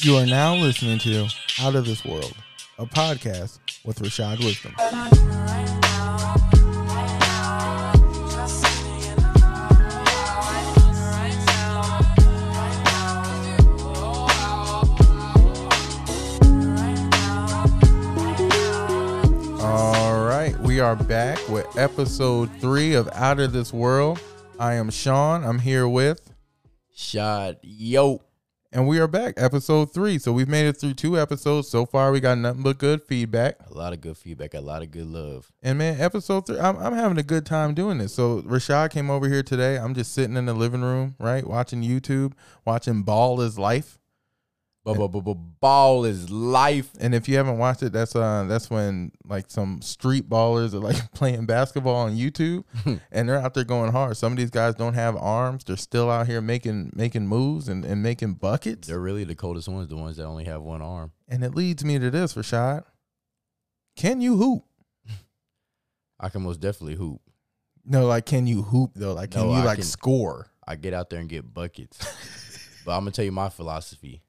You are now listening to Out of This World, a podcast with Rashad Wisdom. All right, we are back with episode three of Out of This World. I am Sean. I'm here with, Shot yo. And we are back, episode three. So we've made it through two episodes. So far, we got nothing but good feedback. A lot of good feedback, a lot of good love. And man, episode three, I'm, I'm having a good time doing this. So Rashad came over here today. I'm just sitting in the living room, right, watching YouTube, watching Ball is Life. Ball is life. And if you haven't watched it, that's uh that's when like some street ballers are like playing basketball on YouTube, and they're out there going hard. Some of these guys don't have arms; they're still out here making making moves and, and making buckets. They're really the coldest ones, the ones that only have one arm. And it leads me to this, Rashad. Can you hoop? I can most definitely hoop. No, like can you hoop though? Like can No, you I like can- score? I get out there and get buckets. but I'm gonna tell you my philosophy.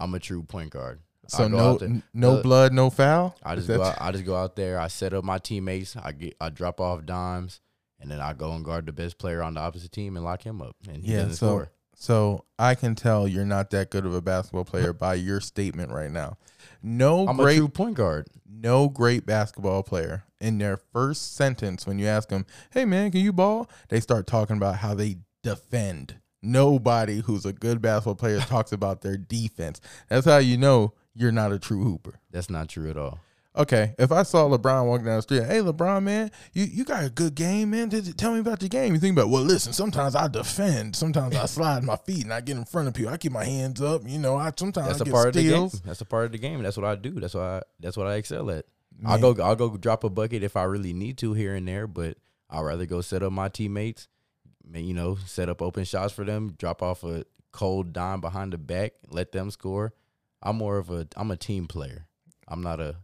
I'm a true point guard. So no there- no blood, no foul. I just go out, I just go out there, I set up my teammates, I get I drop off dimes, and then I go and guard the best player on the opposite team and lock him up. And he Yeah, doesn't so- score. So I can tell you're not that good of a basketball player by your statement right now. No I'm great a true point guard. no great basketball player in their first sentence when you ask them, "Hey man, can you ball?" They start talking about how they defend. Nobody who's a good basketball player talks about their defense. That's how you know you're not a true hooper. That's not true at all. Okay, if I saw LeBron walking down the street, hey LeBron, man, you, you got a good game, man. Did, tell me about your game. You think about, well, listen, sometimes I defend, sometimes I slide my feet and I get in front of people. I keep my hands up, you know. I sometimes That's I a part of the game. That's a part of the game. That's what I do. That's what I that's what I excel at. I'll go I'll go drop a bucket if I really need to here and there, but I'd rather go set up my teammates, ma- you know, set up open shots for them, drop off a cold dime behind the back, let them score. I'm more of a I'm a team player. I'm not a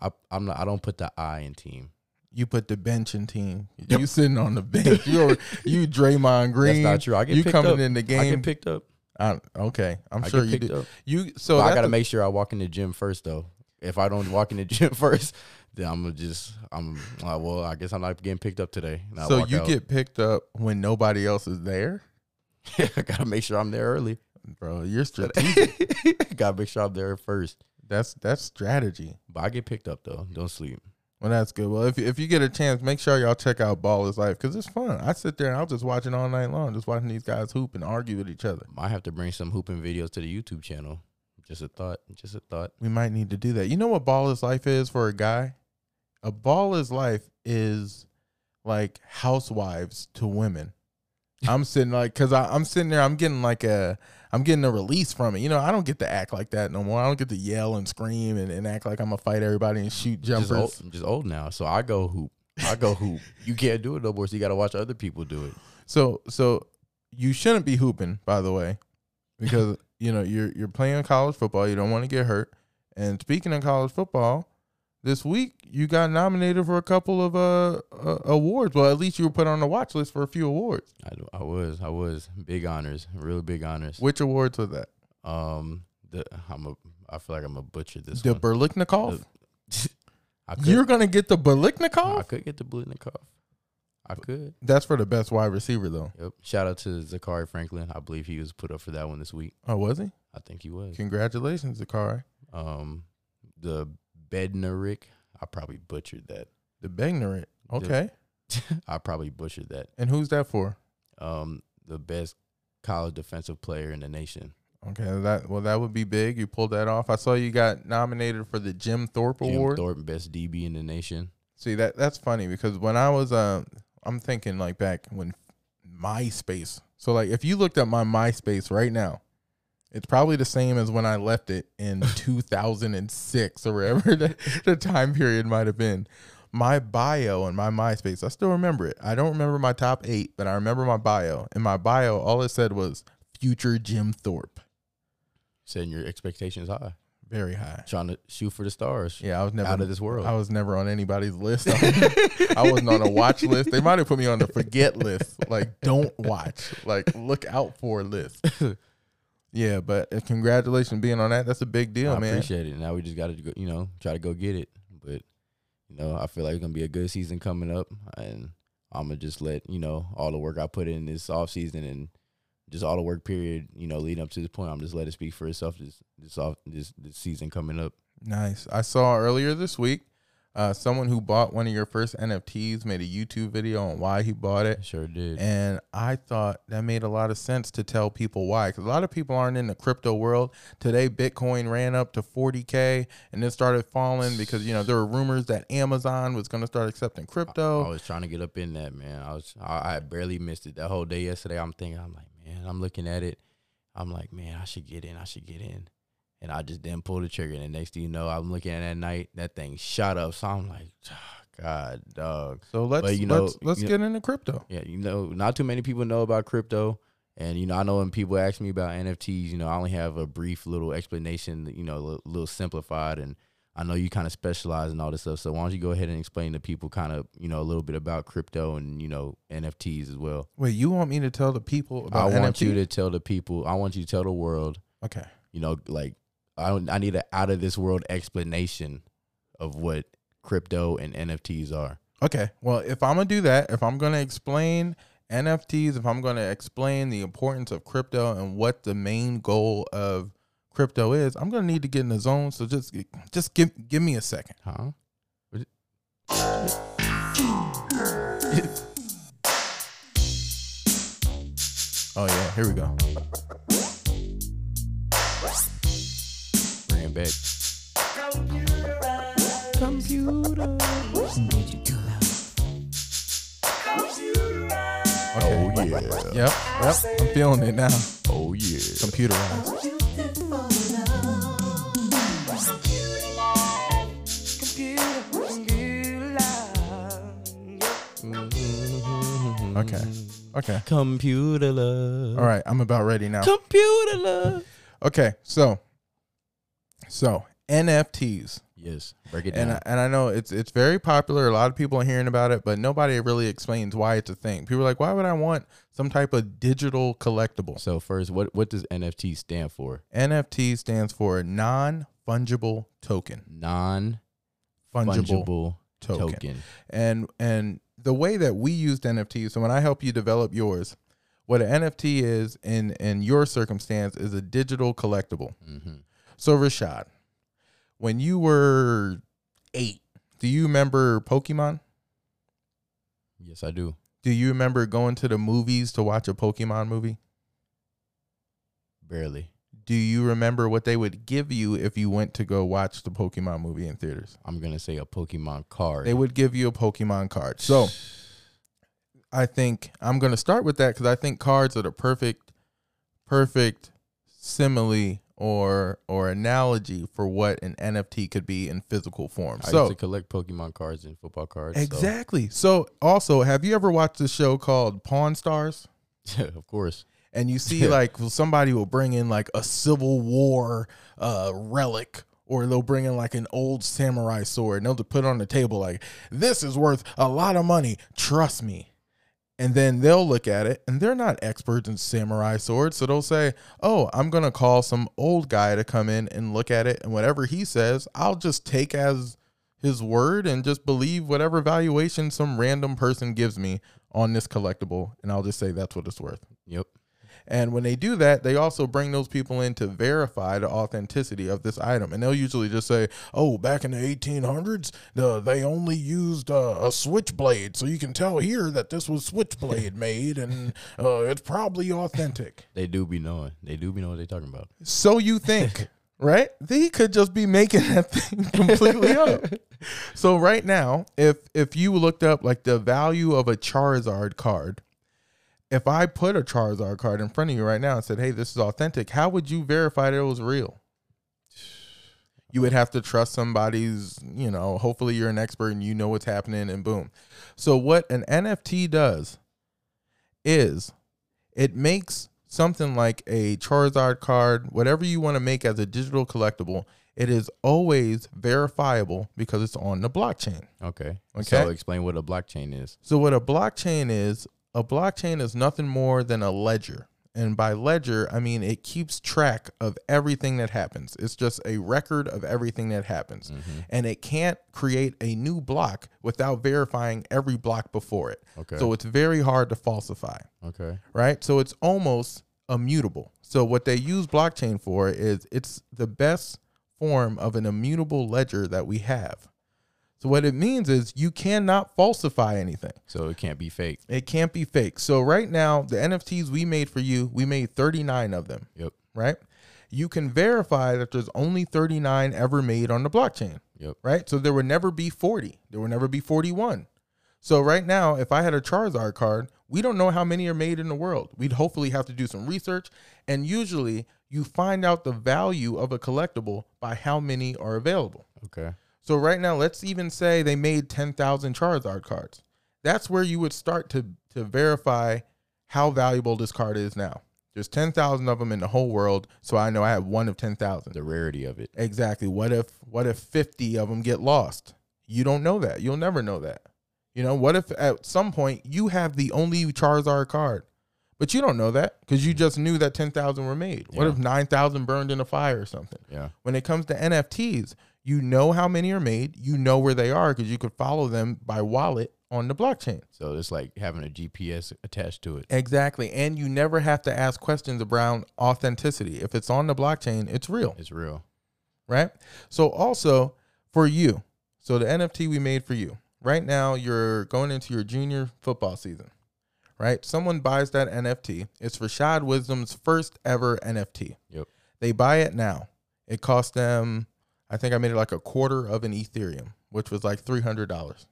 I I'm not I don't put the I in team. You put the bench in team. You sitting on the bench. You're you Draymond Green. That's not true. I get you picked coming up. in the I game. get picked up. I- okay, I'm I sure you picked do. up. You so But I gotta the- make sure I walk in the gym first though. If I don't walk in the gym first, then I'm gonna just I'm like, well, I guess I'm not getting picked up today. And I so you out. get picked up when nobody else is there, Yeah, I gotta make sure I'm there early. bro. You're strategic. gotta make sure I'm there first. that's that's strategy. But I get picked up though. Don't sleep. Well, that's good. Well, if if you get a chance, make sure y'all check out Ball is Life because it's fun. I sit there and I'll just watch it all night long, just watching these guys hoop and argue with each other. Might have to bring some hooping videos to the YouTube channel. Just a thought. Just a thought. We might need to do that. You know what Ball is Life is for a guy? A Ball is Life is like housewives to women. I'm sitting like, cause I, I'm sitting there, I'm getting like a, I'm getting a release from it. You know, I don't get to act like that no more. I don't get to yell and scream and, and act like I'm gonna fight everybody and shoot Just jumpers. old, I'm just old now. So I go hoop. I go hoop. You can't do it no more. So you gotta watch other people do it. So so you shouldn't be hooping, by the way, because you know you're you're playing college football. You don't want to get hurt. And speaking of college football, this week you got nominated for a couple of uh, uh awards. Well, at least you were put on the watch list for a few awards. I, I was. I was. Big honors. Real big honors. Which awards was that? Um the I'm a I feel like I'm a butcher this The one. Could, You're gonna get the Berliknikov. I could get the Blitnikov. I could. That's for the best wide receiver, though. Yep. Shout out to Zakhari Franklin. I believe he was put up for that one this week. Oh, was he? I think he was. Congratulations, Zakari. Um, the Bednarik. I probably butchered that. The Begnarit. Okay. I probably butchered that. And who's that for? Um, the best college defensive player in the nation. Okay, that well, that would be big. You pulled that off. I saw you got nominated for the Jim Thorpe Jim Award. Thornton, best DB in the nation. See that that's funny because when I was uh, I'm thinking like back when MySpace. So like if you looked at my MySpace right now, it's probably the same as when I left it in 2006 or wherever the, the time period might have been. My bio and my MySpace, I still remember it. I don't remember my top eight, but I remember my bio. In my bio, all it said was future Jim Thorpe. Setting your expectations high. Very high. Trying to shoot for the stars. Yeah, I was never Out of this world. I was never on anybody's list. I wasn't on a watch list. They might have put me on the forget list. Like, don't watch. Like, look out for list. Yeah, but uh, congratulations being on that. That's a big deal, I man. appreciate it. Now we just got to go, you know, try to go get it. But you know, I feel like it's gonna be a good season coming up, and I'm gonna just let you know all the work I put in this off season and just all the work period, you know, leading up to this point. I'm just let it speak for itself. This this off this this season coming up. Nice. I saw earlier this week uh, someone who bought one of your first NFTs made a YouTube video on why he bought it. Sure did. And I thought that made a lot of sense to tell people why. Because a lot of people aren't in the crypto world. Today, Bitcoin ran up to 40K and then started falling because, you know, there were rumors that Amazon was going to start accepting crypto. I, I was trying to get up in that, man. I was, I, I barely missed it that whole day yesterday. I'm thinking, I'm like, man, I'm looking at it. I'm like, man, I should get in. I should get in. And I just didn't pull the trigger. And the next thing you know, I'm looking at that night, that thing shot up. So I'm like, ah, God, dog. so let's but, you know, let's, let's you get into crypto. Yeah, you know, not too many people know about crypto. And, you know, I know when people ask me about NFTs, you know, I only have a brief little explanation, you know, a little, little simplified. And I know you kind of specialize in all this stuff. So why don't you go ahead and explain to people kind of, you know, a little bit about crypto and, you know, NFTs as well. Wait, you want me to tell the people I want NFT? you to tell the people, I want you to tell the world, Okay. you know, like, I, don't, I need an out of this world explanation of what crypto and NFTs are. Okay. Well, if I'm gonna do that, if I'm gonna explain NFTs, if I'm gonna explain the importance of crypto and what the main goal of crypto is, I'm gonna need to get in the zone. So just just give give me a second. Huh? Oh yeah, here we go. Bring it back. Computer. Okay. Oh, yeah. Yep. Yep. I'm feeling it now. Oh, yeah. Computerized. Okay. Okay. Computer love. All right. I'm about ready now. Computer love. Okay. So. So NFTs. Yes. Break it and down. I, and I know it's it's very popular. A lot of people are hearing about it, but nobody really explains why it's a thing. People are like, why would I want some type of digital collectible? so first, what what does NFT stand for? NFT stands for non fungible token. Non Fungible, token. token. And and the way that we used NFTs. So when I help you develop yours, what an NFT is in in your circumstance is a digital collectible. hmm So Rashad, when you were eight, do you remember Pokemon? Yes, I do. Do you remember going to the movies to watch a Pokemon movie? Barely. Do you remember what they would give you if you went to go watch the Pokemon movie in theaters? I'm gonna say a Pokemon card. They would give you a Pokemon card. So I think I'm going to start with that because I think cards are the perfect, perfect simile or or analogy for what an NFT could be in physical form. I so used to collect Pokemon cards and football cards. exactly. So also, have you ever watched a show called Pawn Stars? Yeah, of course. and you see like somebody will bring in like a civil war uh relic or they'll bring in like an old samurai sword and they'll put it on the table like this is worth a lot of money trust me and then they'll look at it and they're not experts in samurai swords so they'll say oh i'm gonna call some old guy to come in and look at it and whatever he says i'll just take as his word and just believe whatever valuation some random person gives me on this collectible and i'll just say that's what it's worth Yep. And when they do that, they also bring those people in to verify the authenticity of this item. And they'll usually just say, "Oh, back in the 1800s, the, they only used uh, a switchblade, so you can tell here that this was switchblade made, and uh, it's probably authentic." They do be knowing. They do be knowing what they're talking about. So you think, right? They could just be making that thing completely up. So right now, if if you looked up like the value of a Charizard card, if I put a Charizard card in front of you right now and said, "Hey, this is authentic," how would you verify that it was real? You would have to trust somebody's, you know, hopefully you're an expert and you know what's happening and boom. So what an NFT does is it makes something like a Charizard card, whatever you want to make as a digital collectible, it is always verifiable because it's on the blockchain. Okay. Okay. So explain what a blockchain is. So what a blockchain is, a blockchain is nothing more than a ledger. And by ledger, I mean it keeps track of everything that happens. It's just a record of everything that happens. Mhm. And it can't create a new block without verifying every block before it. Okay. So it's very hard to falsify, okay. right? So it's almost immutable. So what they use blockchain for is it's the best form of an immutable ledger that we have. So what it means is you cannot falsify anything. So it can't be fake. It can't be fake. So right now, the NFTs we made for you, we made 39 of them, Yep. right? You can verify that there's only 39 ever made on the blockchain, Yep. right? So there would never be 40. There would never be 41. So right now, if I had a Charizard card, we don't know how many are made in the world. We'd hopefully have to do some research. And usually you find out the value of a collectible by how many are available. Okay. So right now, let's even say they made 10,000 Charizard cards. That's where you would start to to verify how valuable this card is now. There's 10,000 of them in the whole world, so I know I have one of 10,000. The rarity of it. Exactly. What if what if 50 of them get lost? You don't know that. You'll never know that. You know, what if at some point you have the only Charizard card? But you don't know that because you just knew that 10,000 were made. What Yeah. if 9,000 burned in a fire or something? Yeah. when it comes to NFTs, you know how many are made, you know where they are because you could follow them by wallet on the blockchain. So it's like having a GPS attached to it. Exactly. And you never have to ask questions around authenticity. If it's on the blockchain, it's real, It's real. right? So also for you, so the NFT we made for you, right now you're going into your junior football season, right? Someone buys that NFT. It's Rashad Wisdom's first ever NFT. Yep. They buy it now. It cost them, I think I made it like a quarter of an Ethereum, which was like three hundred dollars.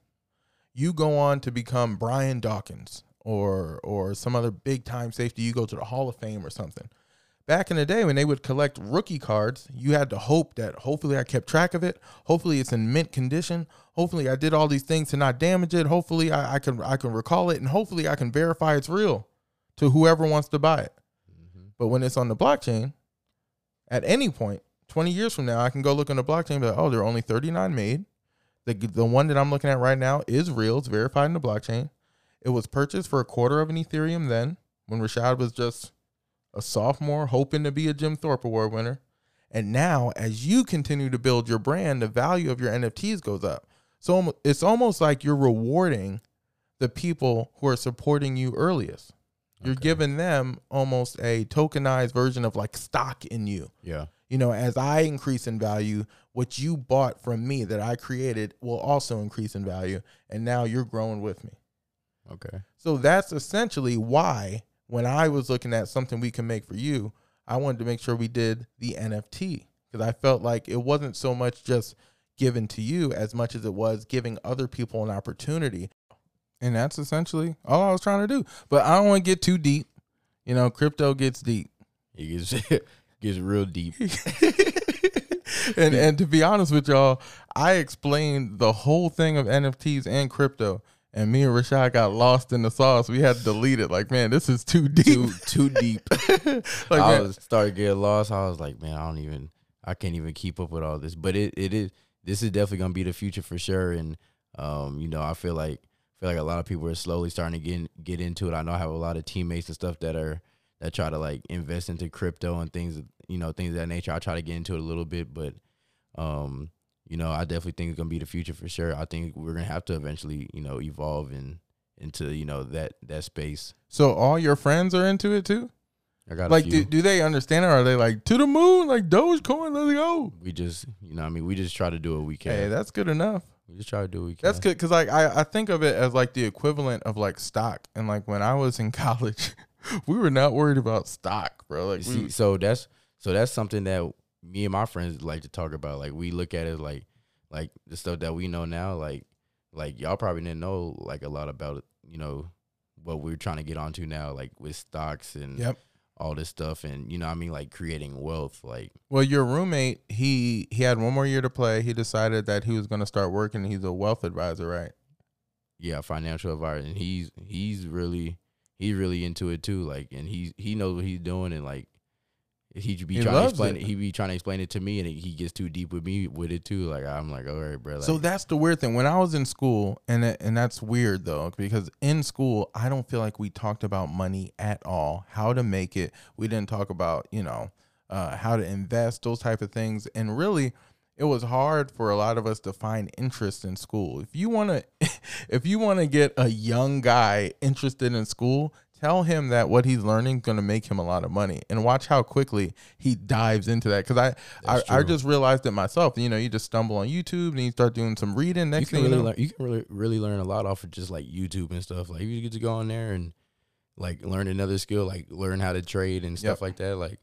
You go on to become Brian Dawkins or or some other big time safety. You go to the Hall of Fame or something. Back in the day when they would collect rookie cards, you had to hope that hopefully I kept track of it. Hopefully it's in mint condition. Hopefully I did all these things to not damage it. Hopefully I, I can I can recall it and hopefully I can verify it's real to whoever wants to buy it. Mhm. But when it's on the blockchain, at any point, 20 years from now, I can go look on the blockchain and be like, oh, there are only 39 made. The, the one that I'm looking at right now is real. It's verified in the blockchain. It was purchased for a quarter of an Ethereum then when Rashad was just a sophomore hoping to be a Jim Thorpe Award winner. And now, as you continue to build your brand, the value of your NFTs goes up. So it's almost like you're rewarding the people who are supporting you earliest. You're Okay. giving them almost a tokenized version of like stock in you. Yeah. You know, as I increase in value, what you bought from me that I created will also increase in value. And now you're growing with me. Okay. So that's essentially why when I was looking at something we can make for you, I wanted to make sure we did the NFT because I felt like it wasn't so much just given to you as much as it was giving other people an opportunity. And that's essentially all I was trying to do. But I don't want to get too deep. You know, crypto gets deep. It gets gets real deep. and and to be honest with y'all, I explained the whole thing of NFTs and crypto, and me and Rashad got lost in the sauce. We had to delete it. Like, man, this is too deep. Too too deep. like, I man, was started getting lost. I was like, man, I don't even I can't even keep up with all this. But it, it is this is definitely gonna be the future for sure. And um, you know, I feel like I feel like a lot of people are slowly starting to get get into it. I know I have a lot of teammates and stuff that are that try to like invest into crypto and things you know, things of that nature. I try to get into it a little bit, but um, you know, I definitely think it's gonna be the future for sure. I think we're gonna have to eventually, you know, evolve and into, you know, that that space. so all your friends are into it too. I got Like, do, do they understand it? Or are they like to the moon? Like Dogecoin, let's go. we just you know I mean we just try to do what we can. Hey, that's good enough. we just try to do what we can. That's good because like I, I think of it as like the equivalent of like stock. And like when I was in college, we were not worried about stock, bro. Like we, see, so that's so that's something that me and my friends like to talk about. Like we look at it like like the stuff that we know now. Like like y'all probably didn't know like a lot about. You know what we're trying to get onto now, like with stocks and Yep. all this stuff, and you know what I mean like creating wealth. Like Well, your roommate, he he had one more year to play. He decided that he was going to start working. He's a wealth advisor, right? yeah, financial advisor, and he's he's really he's really into it too. Like and he he knows what he's doing, and like He'd be He trying to explain it. it. He'd be trying to explain it to me, and he gets too deep with me with it too. Like I'm like, all right, bro. Like, so that's the weird thing. When I was in school, and it, and that's weird though, because in school I don't feel like we talked about money at all, how to make it. We didn't talk about you know uh, how to invest, those type of things, and really. It was hard for a lot of us to find interest in school. If you want to, if you want to get a young guy interested in school, tell him that what he's learning is going to make him a lot of money, and watch how quickly he dives into that. Because I, I, That's I just realized it myself. You know, you just stumble on YouTube and you start doing some reading. you Next can thing you really know, learn. You can really really learn a lot off of just like YouTube and stuff. Like you get to go on there and like learn another skill, like learn how to trade and stuff Yep. like that. Like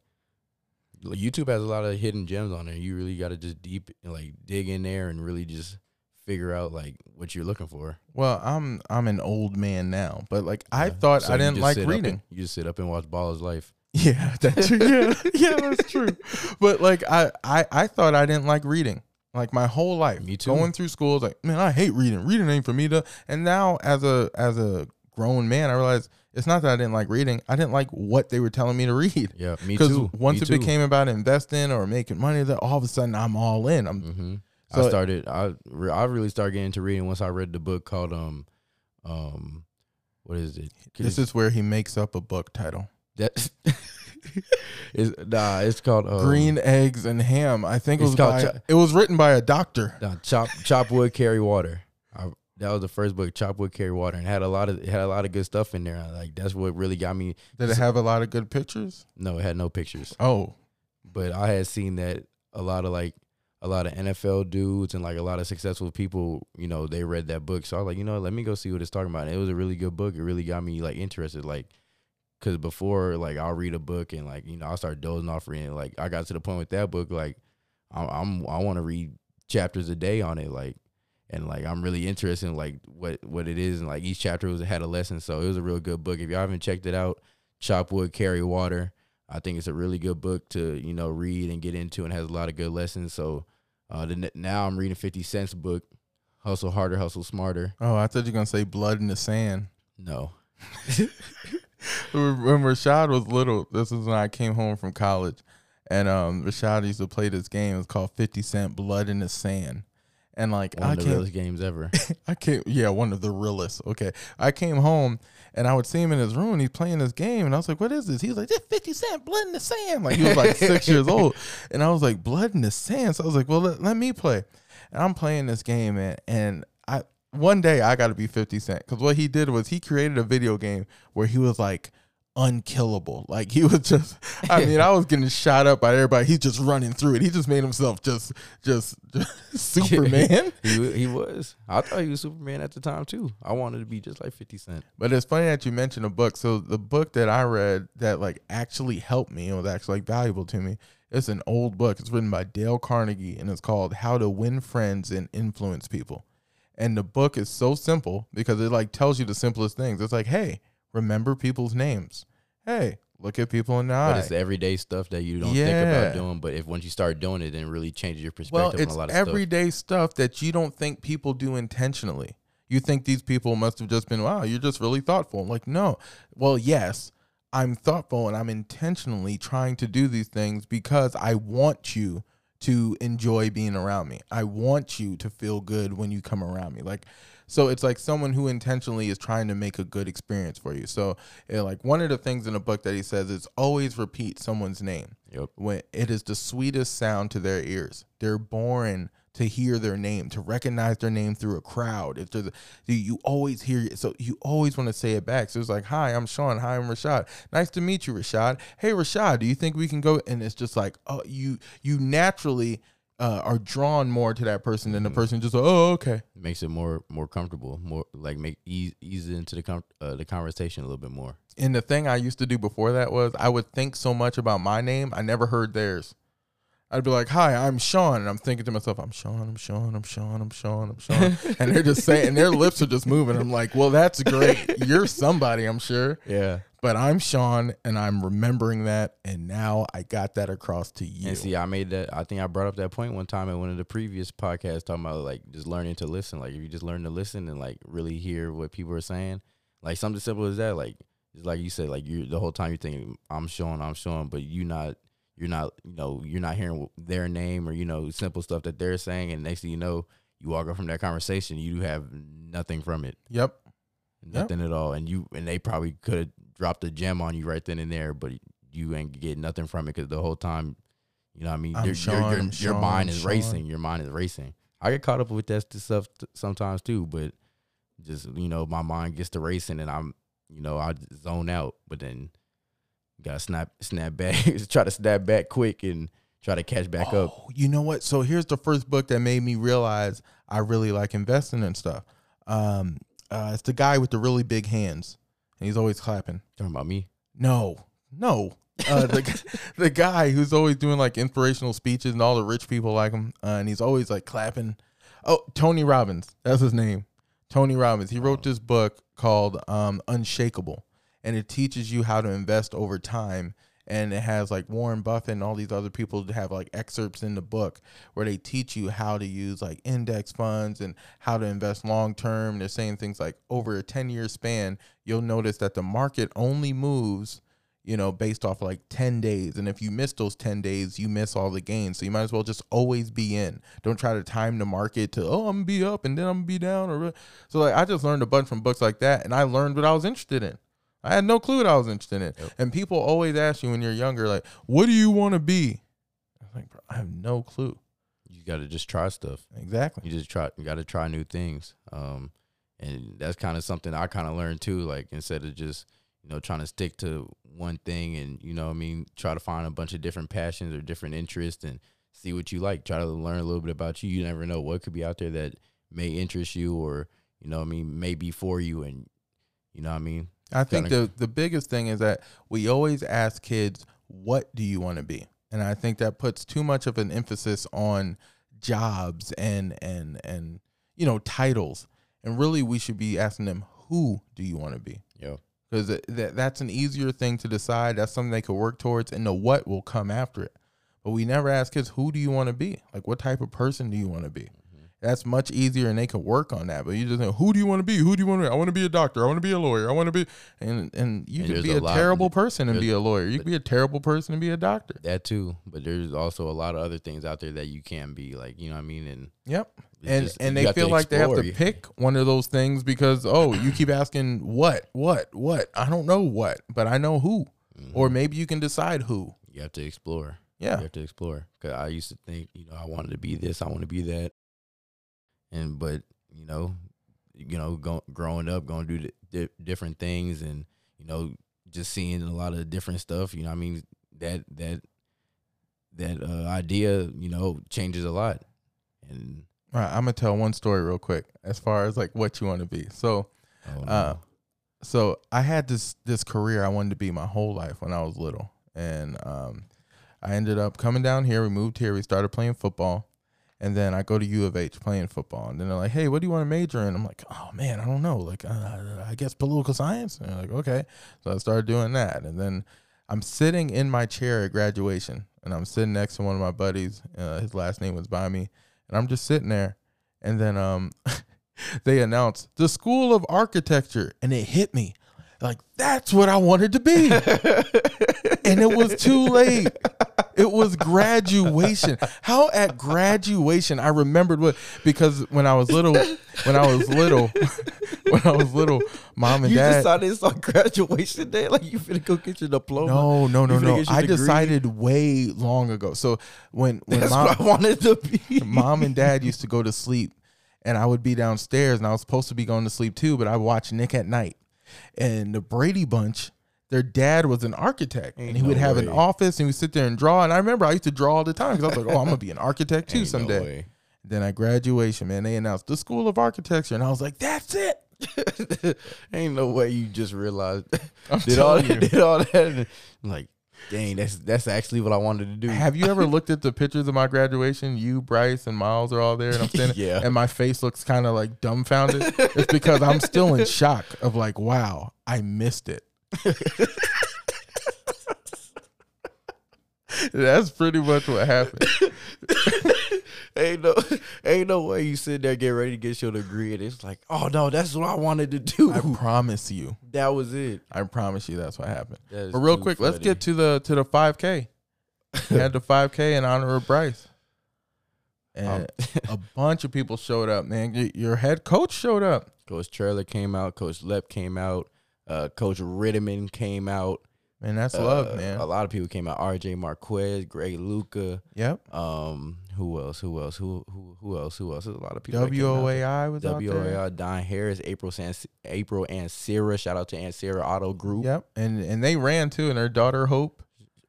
like, YouTube has a lot of hidden gems on there. You really got to just deep like dig in there and really just figure out like what you're looking for. well, I'm I'm an old man now, but like I Yeah. thought So I didn't like reading. and- you just sit up and watch Baller's Life. Yeah, that's true. Yeah, yeah, that's true. But like I, I, I thought I didn't like reading. Like my whole life, Me too. Going through school, was like, man, I hate reading. Reading ain't for me to. And now, as a as a grown man, I realized it's not that I didn't like reading. I didn't like what they were telling me to read. Yeah, me Because too. once Me it too. became about investing or making money, that all of a sudden I'm all in. I'm hmm So- I started. I re- I really started getting into reading once I read the book called um um what is it? this is where he makes up a book title. that. it's, nah, it's called um, Green eggs and ham. I think it was called by, Cho- it was written by a doctor. Nah, chop chop wood, carry water. I, that was the first book, chop wood, carry water, and had a lot of it had a lot of good stuff in there. Like that's what really got me. Did it have a lot of good pictures? No, it had no pictures, Oh, but I had seen that a lot of like a lot of NFL dudes and like a lot of successful people, you know, they read that book. So I was like, you know, let me go see what it's talking about. And it was a really good book. It really got me like interested, like. Cause before, like I'll read a book and like you know I'll start dozing off reading. Like I got to the point with that book, like I'm, I'm I want to read chapters a day on it, like and like I'm really interested in like what what it is and like each chapter was had a lesson. So it was a real good book. If y'all haven't checked it out, Chop Wood, Carry Water. I think it's a really good book to you know read and get into and has a lot of good lessons. So uh, the, now I'm reading Fifty Cent's book, Hustle Harder, Hustle Smarter. oh, I thought you were gonna say blood in the sand. No, when Rashad was little, this is when I came home from college, and um, Rashad used to play this game. It's called Fifty Cent Blood in the Sand, and like one I of the realest games ever. I came, yeah, one of the realest. Okay, I came home and I would see him in his room. and He's playing this game, and I was like, "What is this?" He was like, "This Fifty Cent Blood in the Sand." Like he was like six years old, and I was like, "Blood in the Sand." So I was like, "Well, let, let me play," and I'm playing this game, and and I one day I got to be Fifty Cent because what he did was he created a video game where he was like unkillable. Like he was just I mean, I was getting shot up by everybody. He's just running through it. He just made himself just just, just Superman. he he was. I thought he was Superman at the time too. I wanted to be just like Fifty Cent. But it's funny that you mentioned a book. So the book that I read that like actually helped me and was actually like valuable to me. It's an old book. It's written by Dale Carnegie and it's called How to Win Friends and Influence People. And the book is so simple because it like tells you the simplest things. It's like, hey, remember people's names. Hey, look at people in the But eye. it's the everyday stuff that you don't think about doing. But if once you start doing it, then it really changes your Well, perspective it's on a lot of stuff. everyday stuff that you don't think people do intentionally. You think these people must have just been, wow, you're just really thoughtful. Like, no. Well, yes, I'm thoughtful and I'm intentionally trying to do these things because I want you to enjoy being around me. I want you to feel good when you come around me. Like, so it's like someone who intentionally is trying to make a good experience for you. So, eh, like one of the things in the book that he says is always repeat someone's name Yep. when it is the sweetest sound to their ears. They're born to hear their name, to recognize their name through a crowd. If there's a, you- you always hear it, so you always want to say it back. So it's like, "Hi, I'm Sean. Hi, I'm Rashad. Nice to meet you, Rashad. Hey, Rashad, do you think we can go?" And it's just like, oh, you you naturally uh, are drawn more to that person than the person just, oh, okay. It makes it more more comfortable, more like make ease ease into the com- uh, the conversation a little bit more. And the thing I used to do before that was I would think so much about my name, I never heard theirs. I'd be like, "Hi, I'm Sean," and I'm thinking to myself, "I'm Sean, I'm Sean, I'm Sean, I'm Sean, I'm Sean," and they're just saying, and their lips are just moving. I'm like, "Well, that's great. You're somebody, I'm sure, Yeah. but I'm Sean, and I'm remembering that, and now I got that across to you." And see, I made that. I think I brought up that point one time in one of the previous podcasts, talking about like just learning to listen. Like if you just learn to listen and like really hear what people are saying, like something simple as that. Like like you said, like you the whole time you're thinking I'm Sean, I'm Sean, but you not you're not you know you're not hearing their name or you know simple stuff that they're saying, and next thing you know, you walk up from that conversation, you have nothing from it, Yep. nothing at all, and you and they probably could have dropped a gem on you right then and there, but you ain't get nothing from it because the whole time, you know, what I mean, your, your, your mind is Sean. racing. Your mind is racing. I get caught up with that stuff t- sometimes too, but just you know, my mind gets to racing, and I'm you know I zone out, but then gotta snap snap back, try to snap back quick and try to catch back up. Oh, you know what? So here's the first book that made me realize I really like investing and stuff. Um, uh, it's the guy with the really big hands, and he's always clapping. Talking about me. No, no. Uh, the the guy who's always doing like inspirational speeches, and all the rich people like him, uh, and he's always like clapping. Oh, Tony Robbins, that's his name. Tony Robbins. He wrote this book called um, Unshakable, and it teaches you how to invest over time. And it has like Warren Buffett and all these other people that have like excerpts in the book where they teach you how to use like index funds and how to invest long term. They're saying things like over a 10 year span, you'll notice that the market only moves you know, based off like 10 days. And if you miss those 10 days, you miss all the gains. So you might as well just always be in. Don't try to time the market to, oh, I'm gonna be up and then I'm gonna be down. Or so like I just learned a bunch from books like that and I learned what I was interested in. I had no clue what I was interested in. Yep. And people always ask you when you're younger, like, what do you want to be? I'm like, bro, I have no clue. You got to just try stuff. Exactly. You just try. You got to try new things. Um, and that's kind of something I kind of learned too. Like instead of just you know trying to stick to one thing and you know what I mean try to find a bunch of different passions or different interests and see what you like. Try to learn a little bit about you. You never know what could be out there that may interest you or you know what I mean may be for you and you know what I mean. I think the the biggest thing is that we always ask kids, "What do you want to be?" And I think that puts too much of an emphasis on jobs and and and you know titles. And really, we should be asking them, "Who do you want to be?" Yo, Because that that's an easier thing to decide. That's something they could work towards, and the what will come after it. But we never ask kids, "Who do you want to be?" Like, what type of person do you want to be? That's much easier, and they can work on that. But you just think, who do you want to be? Who do you want to be? I want to be a doctor. I want to be a lawyer. I want to be, and and you And could be a a, terrible person and be a lawyer. You could be a terrible person and be a doctor. that too. But there's also a lot of other things out there that you can be like you know what I mean and Yep. And just- and they feel like they have to pick one of those things because oh, you keep asking what, what, what. I don't know what, but I know who. Or Mhm. maybe you can decide who. you have to explore. Yeah. You have to explore. Cause I used to think, you know, I wanted to be this, I want to be that, and but you know, you know, go, growing up, going to do di- different things, and you know, just seeing a lot of different stuff. You know, I mean, that that that uh, idea, you know, changes a lot, and All right, I'm gonna tell one story real quick as far as like what you want to be. So oh, no. Uh, so I had this this career I wanted to be my whole life when I was little, and um, I ended up coming down here. We moved here. We started playing football, and then I go to U of H playing football. And then they're like, "Hey, what do you want to major in?" I'm like, "Oh man, I don't know. Like, uh, I guess political science." And they're like, "Okay." So I started doing that, and then I'm sitting in my chair at graduation, and I'm sitting next to one of my buddies. Uh, his last name was by me, and I'm just sitting there, and then um. they announced the School of Architecture, and it hit me like that's what I wanted to be, and it was too late. It was graduation. How at graduation I remembered what because when I was little, when I was little, when I was little, mom and you dad. decided it's on graduation day, like you finna go get your diploma. no, no, no, no. I degree? decided way long ago. So when when that's mom, what I wanted to be. mom and dad used to go to sleep and I would be downstairs and I was supposed to be going to sleep too, but I watched Nick at night. And the Brady bunch, their dad was an architect and Ain't he would no have an office and we sit there and draw. And I remember I used to draw all the time because I was like, oh, I'm to be an architect too Ain't someday. way. then at graduation, man, they announced the School of Architecture. And I was like, that's it. Ain't no way you just realized I'm did all telling you. did all that. And like, dang, that's that's actually what I wanted to do. Have you ever looked at the pictures of my graduation? You, Bryce, and Miles are all there, and I'm standing, Yeah. and my face looks kind of like dumbfounded. it's because I'm still in shock of like, wow, I missed it. That's pretty much what happened. ain't no ain't no way you sit there get ready to get your degree and it's like, oh no, that's what I wanted to do. I promise you. that was it. I promise you that's what happened. That But real quick, let's get to the to the 5K. He had the 5K in honor of Bryce. Um, And a bunch of people showed up, man. Your head coach showed up. Coach Traylor came out. Coach Lep came out. Uh, Coach Rittiman came out. Man, that's love, Uh, man. A lot of people came out. R.J. Marquez, Greg Luca. Yep. Um, who else? Who else? Who who who else? Who else? There's a lot of people. WOAI was out there. WOAI, Don Harris, April San, April and Sarah. Shout out to Ancira Auto Group. Yep. And and they ran too, and her daughter Hope.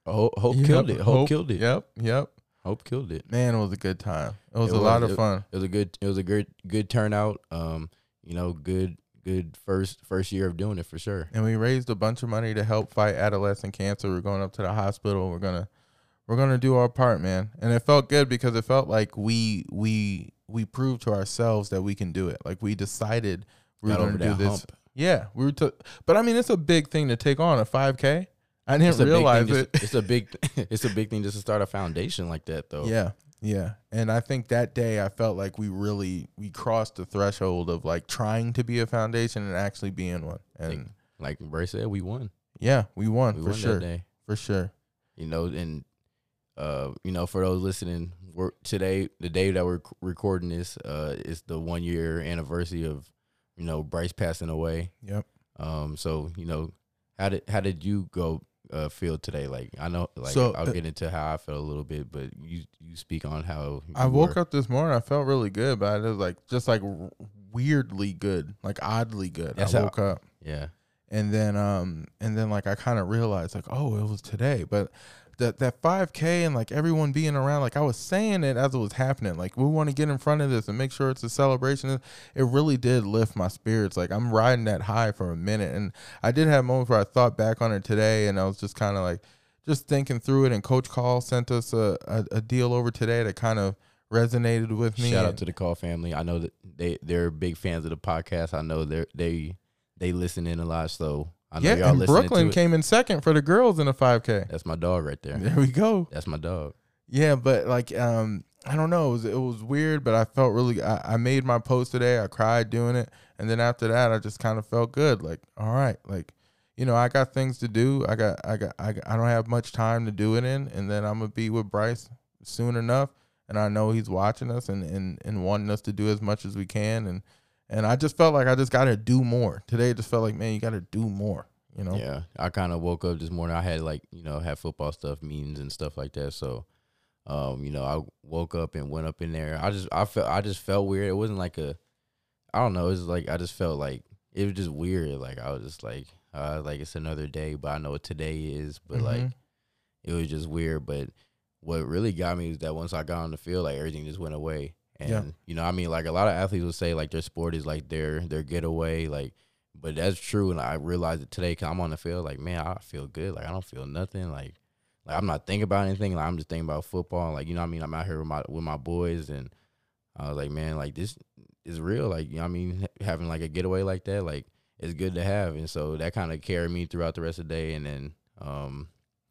Hope, Hope Yep, killed it. Hope, killed it. Yep. Yep. Hope killed it. Man, it was a good time. It was It a lot was. of fun. It was a good. It was a good good turnout. Um, you know, good good first first year of doing it for sure. and we raised a bunch of money to help fight adolescent cancer. We're going up to the hospital. We're gonna we're gonna do our part, man. And it felt good because it felt like we we we proved to ourselves that we can do it. Like we decided we were Got gonna do this. hump. Yeah, we were. To, but I mean, it's a big thing to take on a 5K. I didn't It's realize it. just- it's a big. It's a big thing just to start a foundation like that, though. Yeah, yeah. And I think that day I felt like we really we crossed the threshold of like trying to be a foundation and actually being one. And Like Bray said, we won. yeah, we won We for won sure. For sure. you know, and uh, you know, for those listening, we're today, the day that we're recording this, uh, is the one year anniversary of, you know, Bryce passing away. Yep. Um, so you know, how did how did you go uh, feel today? Like I know, like So, I'll uh, get into how I felt a little bit, but you you speak on how I woke were. up this morning. I felt really good, but it was like just like weirdly good, like oddly good. That's I how- woke up, Yeah, and then um, and then like I kind of realized like, oh, it was today. But that that 5K and like everyone being around, like I was saying it as it was happening. Like we want to get in front of this and make sure it's a celebration. It really did lift my spirits. Like I'm riding that high for a minute, and I did have moments where I thought back on it today, and I was just kind of like just thinking through it. And Coach Call sent us a, a, a deal over today that kind of resonated with me. shout out to the Call family. I know that they they're big fans of the podcast. I know they they they listen in a lot, so I know yeah, and Brooklyn came in second for the girls in the 5K. That's my dog right there. There we go. That's my dog. Yeah, but like um I don't know, it was, it was weird, but I felt really I, I made my post today. I cried doing it, and then after that I just kind of felt good. Like, all right, like you know, I got things to do. I got I got I, got, I don't have much time to do it in, and then I'm going to be with Bryce soon enough, and I know he's watching us and and and wanting us to do as much as we can and and I just felt like I just got to do more. Today it just felt like, man, you got to do more, you know. Yeah, I kind of woke up this morning. I had like you know had football stuff, meetings and stuff like that. So, um, you know, I woke up and went up in there. I just I felt I just felt weird. It wasn't like a, I don't know. It was like I just felt like it was just weird. Like I was just like, uh, like it's another day, but I know what today is. But like Mhm. it was just weird. But what really got me is that once I got on the field, like everything just went away. And Yeah. you know, I mean, like a lot of athletes will say like their sport is like their their getaway, like. But that's true, and I realized it today because I'm on the field. Like, man, I feel good. Like, I don't feel nothing. Like, like I'm not thinking about anything. Like, I'm just thinking about football. Like, you know, I mean, I'm out here with my with my boys, and I was like, man, like this is real. Like, you know, I mean, having like a getaway like that, like, it's good to have. And so that kind of carried me throughout the rest of the day. And then, um,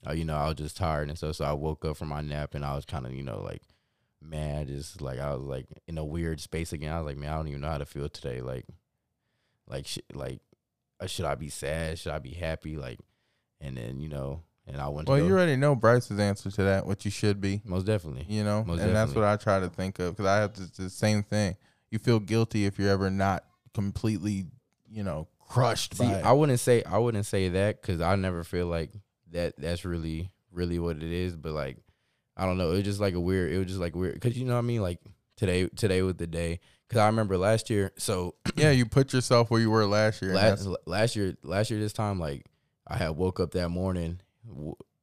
uh, you know, I was just tired and so so I woke up from my nap and I was kind of, you know, like mad, just like I was like in a weird space again. I was like, man, I don't even know how to feel today. Like, like, sh- like, uh, should I be sad? Should I be happy? Like, and then you know, and I went. Well, to you already know Bryce's answer to that. What you should be. most definitely. you know Most and that's what i try to think of because i have this, the same thing you feel guilty if you're ever not completely you know crushed See, by it. I wouldn't say I wouldn't say that because I never feel like that. That's really really what it is. But like, I don't know. It was just like a weird. It was just like weird because you know what I mean. Like today, today was the day. Because I remember last year. So yeah you put yourself where you were last year last last year, last year this time, like I had woke up that morning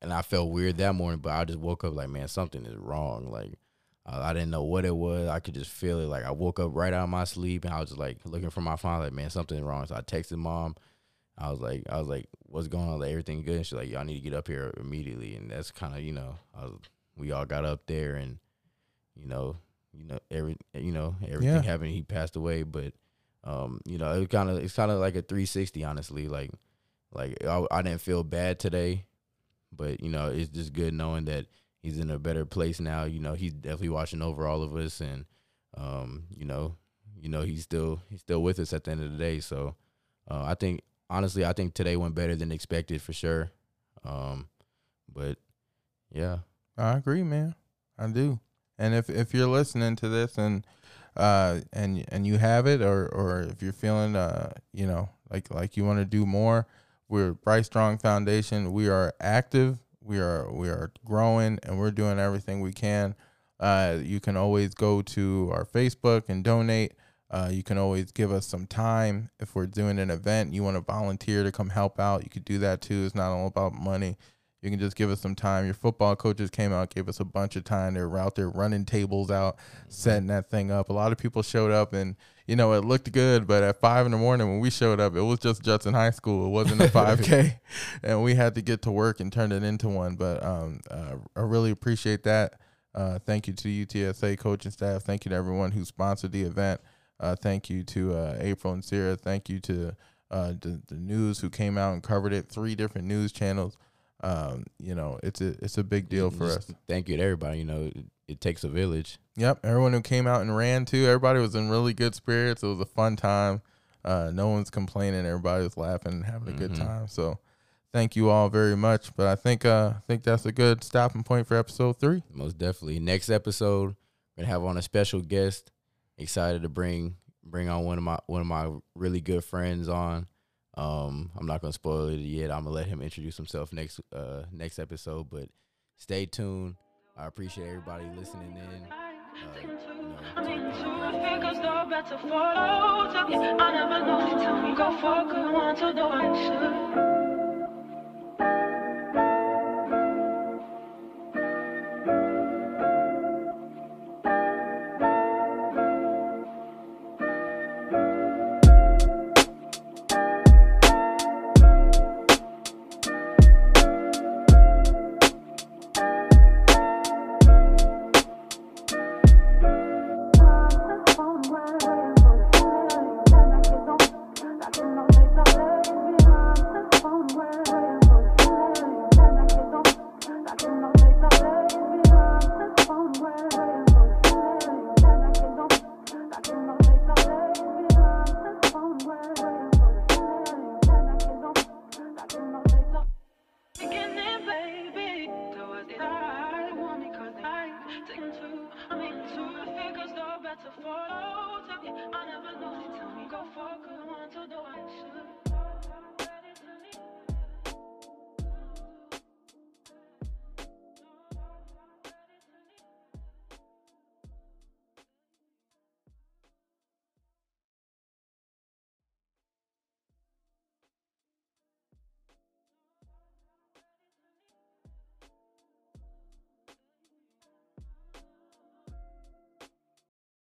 and I felt weird that morning. But I just woke up like, man, something is wrong. Like. Uh, I didn't know what it was. I could just feel it. Like I woke up right out of my sleep, and I was just like looking for my phone. Like, man, something's wrong. So I texted mom. I was like, I was like, what's going on? Like everything good? And she's like, y'all need to get up here immediately. And that's kind of, you know, I was, we all got up there, and you know, you know, every, you know, everything Yeah. happened. He passed away, but, um, you know, it kind of, it's kind of like a 360, honestly. Like, like I, I didn't feel bad today, but you know, it's just good knowing that he's in a better place now. You know, he's definitely watching over all of us, and um, you know, you know, he's still he's still with us at the end of the day. So, uh, I think honestly, I think today went better than expected for sure. Um, but yeah, I agree, man. I do. And if if you're listening to this and uh and and you have it or or if you're feeling uh you know like like you want to do more, we're Bright Strong Foundation. We are active. We are we are growing and we're doing everything we can. Uh, you can always go to our Facebook and donate. Uh, you can always give us some time if we're doing an event. You want to volunteer to come help out. You could do that too. It's not all about money. You can just give us some time. Your football coaches came out, gave us a bunch of time. They were out there running tables out, setting that thing up. A lot of people showed up, and you know it looked good. But at five in the morning when we showed up, it was just Judson High School. It wasn't a five k, and we had to get to work and turn it into one. But um, uh, I really appreciate that. Uh, thank you to UTSA coaching staff. Thank you to everyone who sponsored the event. Uh, thank you to uh, April and Sarah. Thank you to uh, the, the news who came out and covered it. Three different news channels um, you know, it's a it's a big deal for us. Thank you to everybody. You know, it, it, takes a village. Yep, everyone who came out and ran too. Everybody was in really good spirits. It was a fun time. Uh, no one's complaining. Everybody was laughing and having a mm-hmm. good time. So, thank you all very much. But I think uh, I think that's a good stopping point for episode three. Most definitely. Next episode, we're gonna have on a special guest. Excited to bring bring on one of my one of my really good friends on. Um, I'm not gonna spoil it yet. I'm gonna let him introduce himself next uh next episode, but stay tuned. I appreciate everybody listening in. Uh, know,